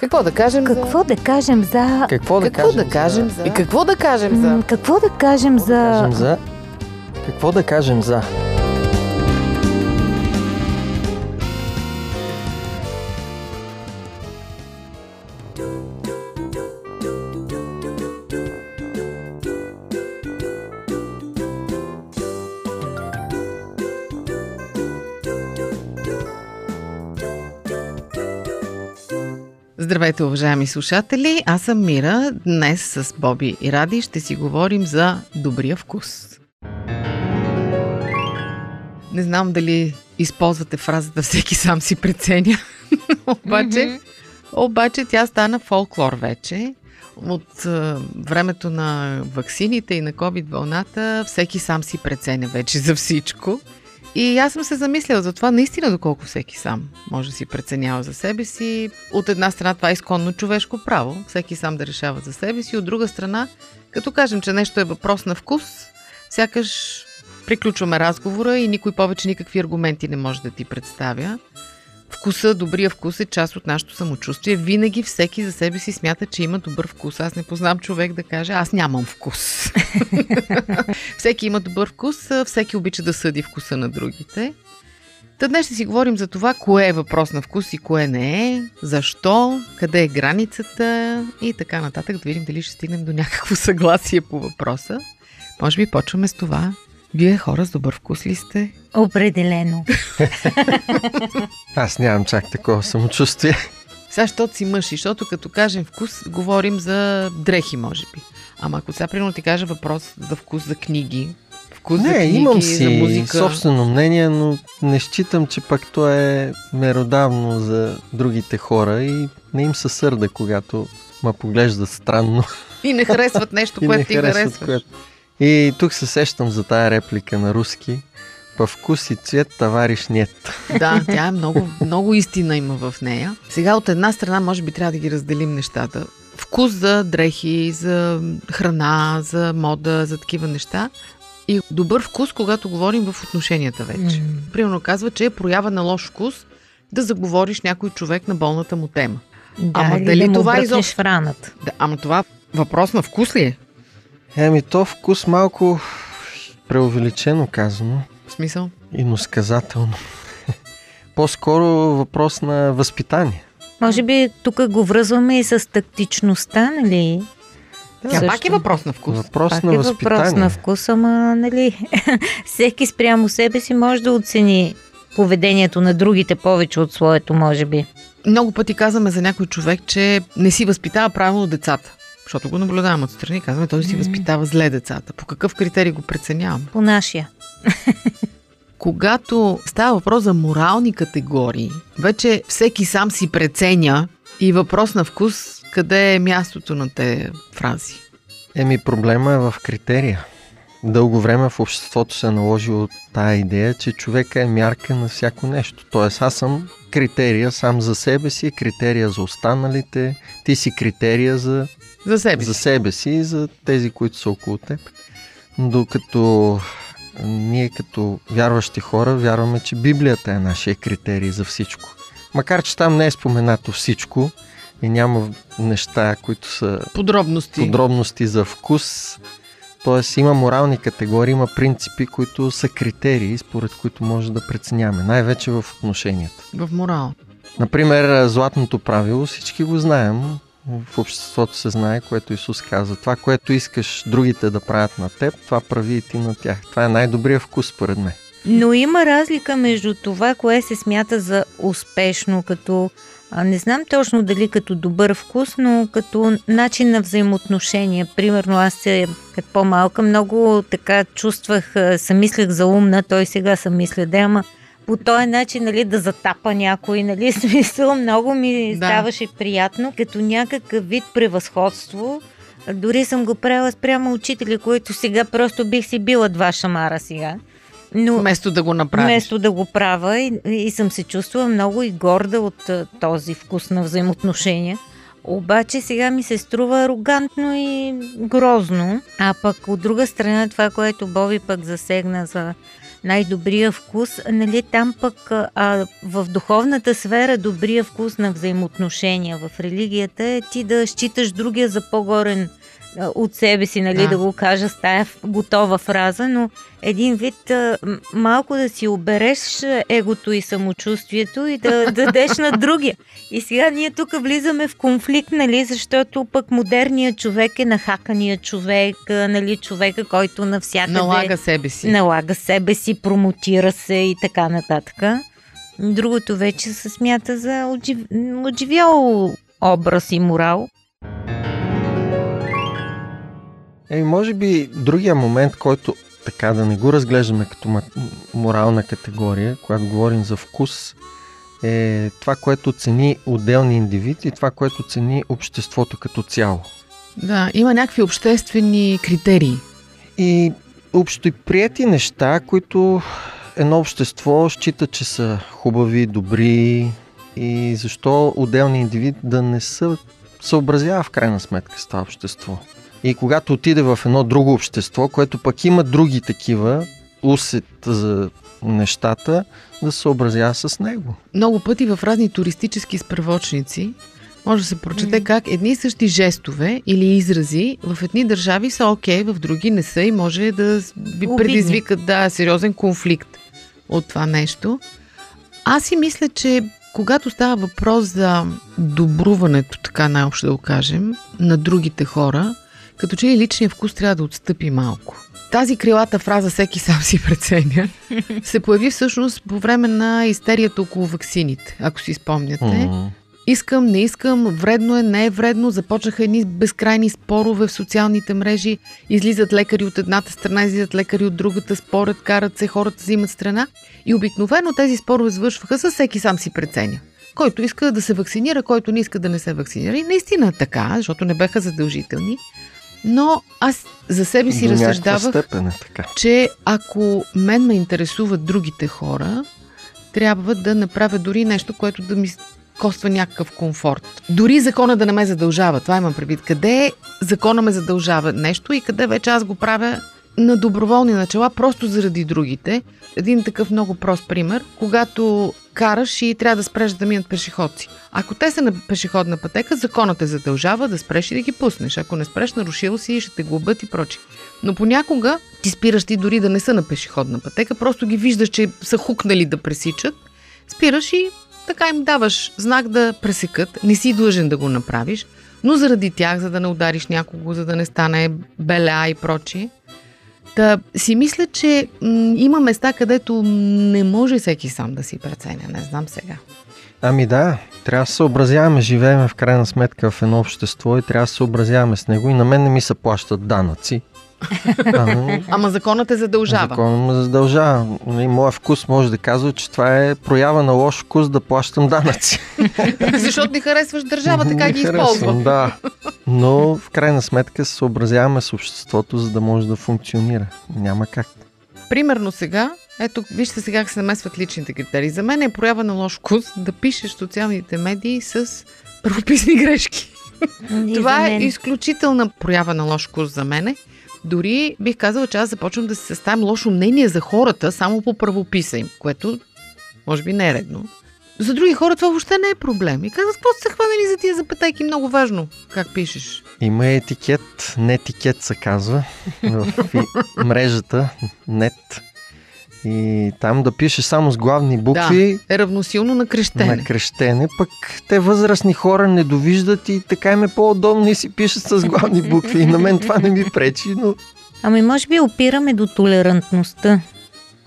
Какво да кажем Какво да кажем за... Какво да Какво кажем да кажем за... за... И какво да кажем за... Какво да кажем Какво да кажем за... Какво да кажем за... Здравейте, уважаеми слушатели! Аз съм Мира. Днес с Боби и Ради ще си говорим за добрия вкус. Не знам дали използвате фразата всеки сам си преценя, обаче, обаче тя стана фолклор вече. От е, времето на ваксините и на COVID вълната всеки сам си преценя вече за всичко. И аз съм се замисляла за това наистина доколко всеки сам може да си преценява за себе си. От една страна това е изконно човешко право, всеки сам да решава за себе си. От друга страна, като кажем, че нещо е въпрос на вкус, сякаш приключваме разговора и никой повече никакви аргументи не може да ти представя. Вкуса, добрия вкус е част от нашето самочувствие. Винаги всеки за себе си смята, че има добър вкус. Аз не познам човек да каже, аз нямам вкус. всеки има добър вкус, всеки обича да съди вкуса на другите. Та днес ще си говорим за това, кое е въпрос на вкус и кое не е, защо, къде е границата и така нататък, да видим дали ще стигнем до някакво съгласие по въпроса. Може би почваме с това. Вие хора с добър вкус ли сте? Определено. Аз нямам чак такова самочувствие. Сега, защото си мъж и защото като кажем вкус, говорим за дрехи, може би. Ама ако сега, примерно, ти кажа въпрос за вкус за книги, вкус за Не, книги, имам за си музика. собствено мнение, но не считам, че пък то е меродавно за другите хора и не им се сърда, когато ма поглеждат странно. И не харесват нещо, което не ти харесват, харесваш. което- И тук се сещам за тая реплика на руски. По вкус и цвет товариш нет. Да, тя е много, много истина има в нея. Сега от една страна, може би трябва да ги разделим нещата. Вкус за дрехи, за храна, за мода, за такива неща. И добър вкус, когато говорим в отношенията вече. М. Примерно казва, че е проява на лош вкус да заговориш някой човек на болната му тема. Да, Ама или дали да му това изобщо- в раната. Да, ама това въпрос на вкус ли е? Еми, то вкус малко преувеличено казано. В смисъл? Иносказателно. По-скоро въпрос на възпитание. Може би тук го връзваме и с тактичността, нали? Тя Също. пак е въпрос на вкус. Въпрос Пак на е възпитание. въпрос на вкус, ама, нали, всеки спрямо себе си може да оцени поведението на другите повече от своето, може би. Много пъти казваме за някой човек, че не си възпитава правилно децата. Защото го наблюдавам отстрани, казваме, той си възпитава зле децата. По какъв критерий го преценявам? По нашия. Когато става въпрос за морални категории, вече всеки сам си преценя и въпрос на вкус, къде е мястото на те фрази. Еми, проблема е в критерия. Дълго време в обществото се е наложило тая идея, че човека е мярка на всяко нещо. Тоест, аз съм критерия сам за себе си, критерия за останалите, ти си критерия за, За себе за си. себе си и за тези, които са около теб. Докато ние като вярващи хора вярваме, че Библията е нашия критерий за всичко. Макар, че там не е споменато всичко и няма неща, които са Подробности. подробности за вкус. Тоест има морални категории, има принципи, които са критерии, според които може да преценяваме. Най-вече в отношенията. В морал. Например, златното правило, всички го знаем. В обществото се знае, което Исус каза. Това, което искаш другите да правят на теб, това прави и ти на тях. Това е най-добрият вкус, според мен. Но има разлика между това, кое се смята за успешно, като не знам точно дали като добър вкус, но като начин на взаимоотношения. Примерно аз се, като по-малка, много така чувствах, съм мислех за умна, той сега съм мисля, да, ама по този начин, нали, да затапа някой, нали, смисъл, много ми Да. ставаше приятно, като някакъв вид превъзходство. Дори съм го правила спрямо учители, които сега просто бих си била два шамара сега. Но Вместо да го направиш. вместо да го правя и, и съм се чувствала много и горда от този вкус на взаимоотношения. Обаче сега ми се струва арогантно и грозно. А пък от друга страна това, което Боби пък засегна за най-добрия вкус, нали, там пък а, в духовната сфера добрия вкус на взаимоотношения. В религията е ти да считаш другия за по-горен от себе си, нали, да. да го кажа с тая готова фраза, но един вид малко да си обереш егото и самочувствието и да дадеш на другия. И сега ние тук влизаме в конфликт, нали, защото пък модерният човек е нахакания човек, нали, човека, който навсякъде... Налага себе си. Налага себе си, промотира се и така нататък. Другото вече се смята за отжив... отживял образ и морал. Еми, може би другия момент, който така да не го разглеждаме като морална категория, когато говорим за вкус, е това, което цени отделни индивид и това, което цени обществото като цяло. Да, има някакви обществени критерии. И общо и прияти неща, които едно общество счита, че са хубави, добри и защо отделни индивид да не се съобразява в крайна сметка с това общество. И когато отиде в едно друго общество, което пък има други такива усет за нещата, да се съобразява с него. Много пъти в разни туристически справочници може да се прочете как едни и същи жестове или изрази в едни държави са окей, okay, в други не са и може да ви предизвикат да, сериозен конфликт от това нещо. Аз си мисля, че когато става въпрос за добруването, така най-общо да го кажем, на другите хора, като че ли личният вкус трябва да отстъпи малко. Тази крилата фраза всеки сам си преценя се появи всъщност по време на истерията около ваксините, ако си спомняте. Mm-hmm. Искам, не искам, вредно е, не е вредно. Започнаха едни безкрайни спорове в социалните мрежи. Излизат лекари от едната страна, излизат лекари от другата, спорят, карат се, хората взимат страна. И обикновено тези спорове завършваха с всеки сам си преценя. Който иска да се вакцинира, който не иска да не се вакцинира. И наистина така, защото не беха задължителни. Но аз за себе си До разсъждавах, степен е така. че ако мен ме интересуват другите хора, трябва да направя дори нещо, което да ми коства някакъв комфорт. Дори закона да не ме задължава. Това имам предвид. Къде закона ме задължава нещо и къде вече аз го правя на доброволни начала, просто заради другите. Един такъв много прост пример. Когато караш и трябва да спреш да минат пешеходци. Ако те са на пешеходна пътека, законът те задължава да спреш и да ги пуснеш. Ако не спреш, нарушил си, ще те глобят и прочи. Но понякога ти спираш ти дори да не са на пешеходна пътека, просто ги виждаш, че са хукнали да пресичат, спираш и така им даваш знак да пресекат. Не си длъжен да го направиш, но заради тях, за да не удариш някого, за да не стане беля и прочие, Та си мисля, че м- има места, където не може всеки сам да си преценя. Не знам сега. Ами да, трябва да се съобразяваме. Живеем в крайна сметка в едно общество и трябва да се съобразяваме с него. И на мен не ми се плащат данъци. Ама, законът е задължава. Законът ме задължава. И моя вкус може да казва, че това е проява на лош вкус да плащам данъци. Защото не харесваш държавата, как ги използва. Да, но в крайна сметка се съобразяваме с обществото, за да може да функционира. Няма как. Примерно сега, ето, вижте сега как се намесват личните критерии. За мен е проява на лош вкус да пишеш в социалните медии с правописни грешки. Това е изключителна проява на лош вкус за мене. Дори бих казала, че аз започвам да се съставям лошо мнение за хората само по правописа им, което може би не е редно. За други хора това въобще не е проблем. И казват, какво се хванали за тия запетайки? Много важно, как пишеш. Има етикет, не етикет се казва, в мрежата, нет. И там да пише само с главни букви. Да, е равносилно на крещене. На крещене, пък те възрастни хора не довиждат и така им е по-удобно и си пишат с главни букви. И на мен това не ми пречи, но... Ами може би опираме до толерантността.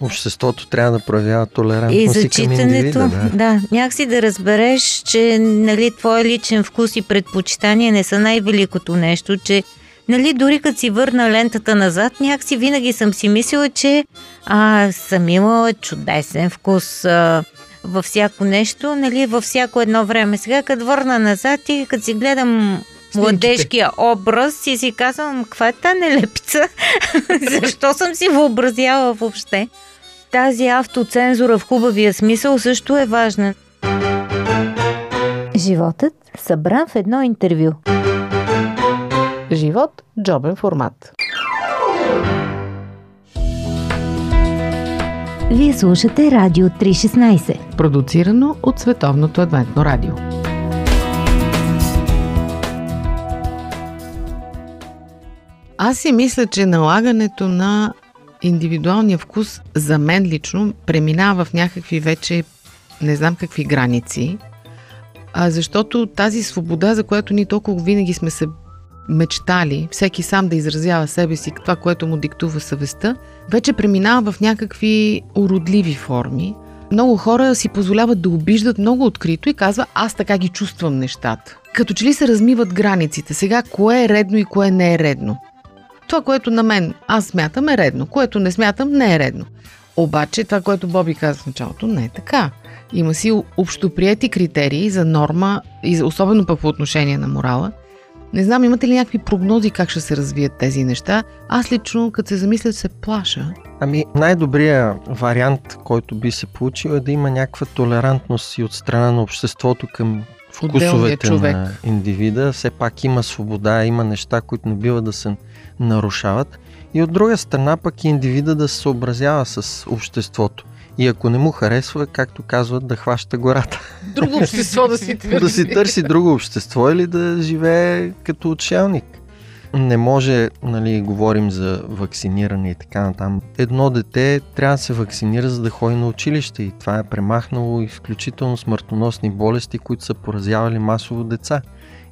Обществото трябва да проявява толерантност и, зачитането, да. да, някакси да разбереш, че нали, твой личен вкус и предпочитания не са най-великото нещо, че нали, дори като си върна лентата назад, някакси винаги съм си мислила, че а, съм имала чудесен вкус а, във всяко нещо, нали, във всяко едно време. Сега, като върна назад и като си гледам младежкия образ и си казвам, каква е тази нелепица? Защо съм си въобразяла въобще? Тази автоцензура в хубавия смисъл също е важна. Животът събран в едно интервю. Живот – джобен формат. Вие слушате Радио 316, продуцирано от Световното адвентно радио. Аз си мисля, че налагането на индивидуалния вкус за мен лично преминава в някакви вече не знам какви граници, а защото тази свобода, за която ние толкова винаги сме се мечтали, всеки сам да изразява себе си, това, което му диктува съвестта, вече преминава в някакви уродливи форми. Много хора си позволяват да обиждат много открито и казва, аз така ги чувствам нещата. Като че ли се размиват границите. Сега, кое е редно и кое не е редно. Това, което на мен аз смятам е редно, което не смятам не е редно. Обаче това, което Боби каза в началото, не е така. Има си общоприяти критерии за норма, особено пък по отношение на морала. Не знам, имате ли някакви прогнози как ще се развият тези неща? Аз лично, като се замисля, се плаша. Ами, най-добрият вариант, който би се получил е да има някаква толерантност и от страна на обществото към вкусовете на индивида. Все пак има свобода, има неща, които не бива да се нарушават. И от друга страна пък индивида да се съобразява с обществото. И ако не му харесва, както казват, да хваща гората. Друго общество да си търси. да си търси друго общество или да живее като отшелник. Не може, нали, говорим за вакциниране и така натам. Едно дете трябва да се вакцинира, за да ходи на училище и това е премахнало изключително смъртоносни болести, които са поразявали масово деца.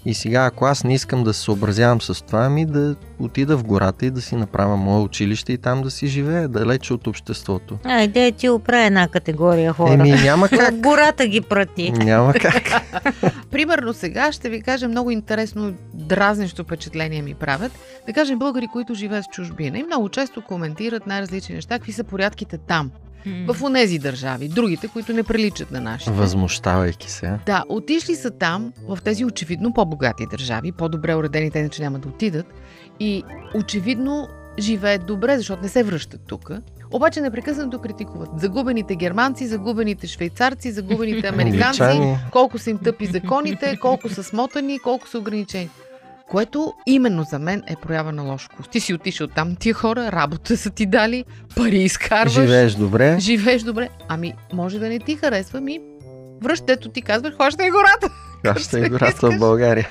И сега, ако аз не искам да се съобразявам с това, ми да отида в гората и да си направя мое училище и там да си живея, далече от обществото. Айде, ти оправя една категория хора. Еми, няма как. В гората ги прати. Няма как. Примерно сега ще ви кажа много интересно, дразнещо впечатление ми правят. Да кажем българи, които живеят в чужбина и много често коментират най-различни неща, какви са порядките там в онези държави, другите, които не приличат на нашите. Възмущавайки се. Да, отишли са там, в тези очевидно по-богати държави, по-добре уредени, те иначе няма да отидат. И очевидно живеят добре, защото не се връщат тук. Обаче непрекъснато критикуват загубените германци, загубените швейцарци, загубените американци, колко са им тъпи законите, колко са смотани, колко са ограничени което именно за мен е проява на лош вкус. Ти си отишъл там, тия хора, работа са ти дали, пари изкарваш. Живееш добре. Живееш добре. Ами, може да не ти харесва, ми връщето ти казваш, хващай гората. Хващай гората в България.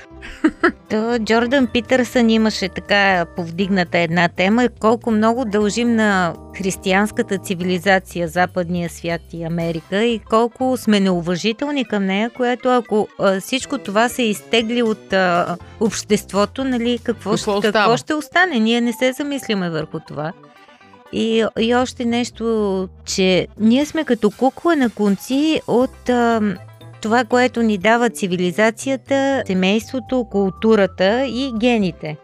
То Джордан Питърсън имаше така повдигната една тема, колко много дължим на християнската цивилизация, западния свят и Америка и колко сме неуважителни към нея, което ако а, всичко това се изтегли от а, обществото, нали, какво, какво, ще, какво ще остане? Ние не се замисляме върху това. И, и още нещо, че ние сме като кукла на конци от а, това, което ни дава цивилизацията, семейството, културата и гените.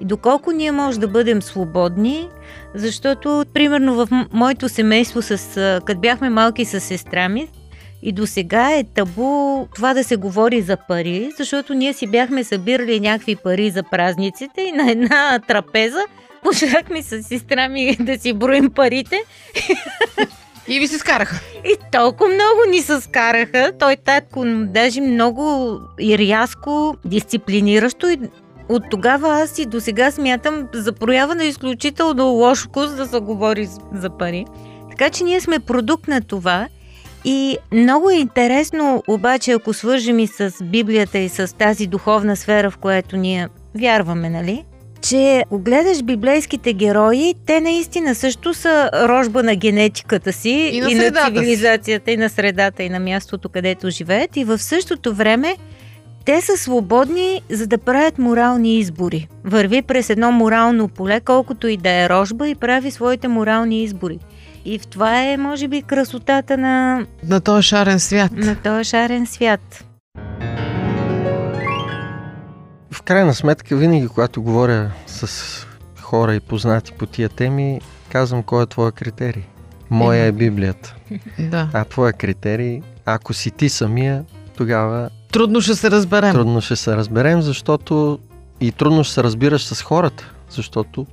И доколко ние може да бъдем свободни, защото, примерно, в моето семейство, с, като бяхме малки с сестра ми, и до сега е табу това да се говори за пари, защото ние си бяхме събирали някакви пари за празниците и на една трапеза почнахме с сестра ми да си броим парите. И ви се скараха. И толкова много ни се скараха. Той татко даже много и рязко, дисциплиниращо и от тогава аз и до сега смятам за проява на изключително лош вкус да се говори за пари. Така че ние сме продукт на това и много е интересно, обаче, ако свържем и с Библията и с тази духовна сфера, в която ние вярваме, нали? Че ако гледаш библейските герои, те наистина също са рожба на генетиката си и на, и на цивилизацията, и на средата, и на мястото, където живеят. И в същото време те са свободни, за да правят морални избори. Върви през едно морално поле, колкото и да е рожба, и прави своите морални избори. И в това е, може би, красотата на... На този шарен свят. На този шарен свят. В крайна сметка, винаги, когато говоря с хора и познати по тия теми, казвам кой е твоя критерий. Моя е Библията. Да. А твоя критерий, ако си ти самия, тогава... Трудно ще се разберем. Трудно ще се разберем, защото и трудно ще се разбираш с хората, защото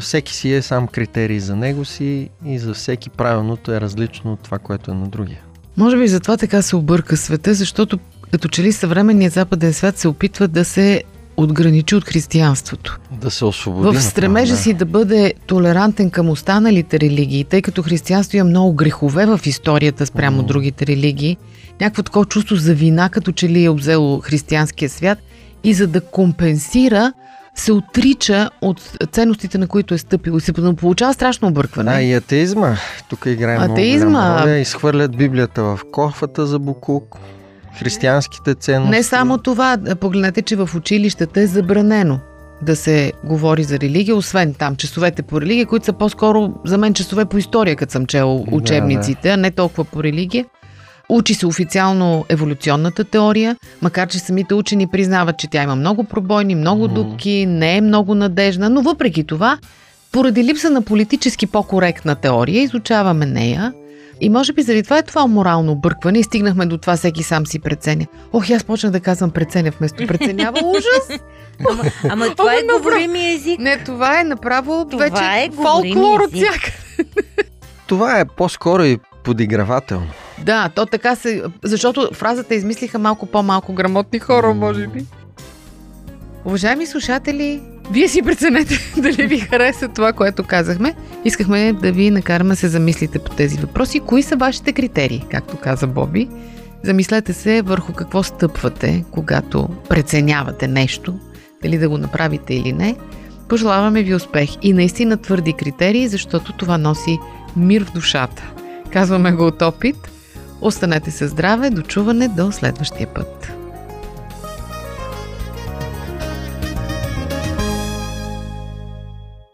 всеки си е сам критерий за него си и за всеки правилното е различно от това, което е на другия. Може би затова така се обърка света, защото като че ли съвременният западен свят се опитва да се отграничи от християнството. Да се освободи. В стремежа направо, си да бъде толерантен към останалите религии, тъй като християнство има много грехове в историята спрямо Мгм. другите религии, някакво такова чувство за вина, като че ли е обзело християнския свят и за да компенсира се отрича от ценностите, на които е стъпил и се получава страшно объркване. А, и атеизма. Тук играе много Атеизма. голяма роля. Изхвърлят Библията в кофата за Букук. Християнските ценности. Не само това, погледнете, че в училищата е забранено да се говори за религия, освен там часовете по религия, които са по-скоро за мен часове по история, като съм чел Да, учебниците, а не толкова по религия. Учи се официално еволюционната теория, макар че самите учени признават, че тя има много пробойни, много Мгм. дупки, не е много надежна, но въпреки това, поради липса на политически по-коректна теория, изучаваме нея. И може би заради това е това морално объркване и стигнахме до това всеки сам си преценя. Ох, аз почнах да казвам преценя вместо преценява. Ужас! Ама, ама това е говорими език. Не, това е направо Това вече е фолклор от всяка. Това е по-скоро и подигравателно. Да, то така се... Защото фразата измислиха малко по-малко грамотни хора, може би. Уважаеми слушатели, вие си преценете дали ви хареса това, което казахме. Искахме да ви накараме се замислите по тези въпроси. Кои са вашите критерии, както каза Боби? Замислете се върху какво стъпвате, когато преценявате нещо, дали да го направите или не. Пожелаваме ви успех и наистина твърди критерии, защото това носи мир в душата. Казваме го от опит. Останете със здраве, дочуване до следващия път.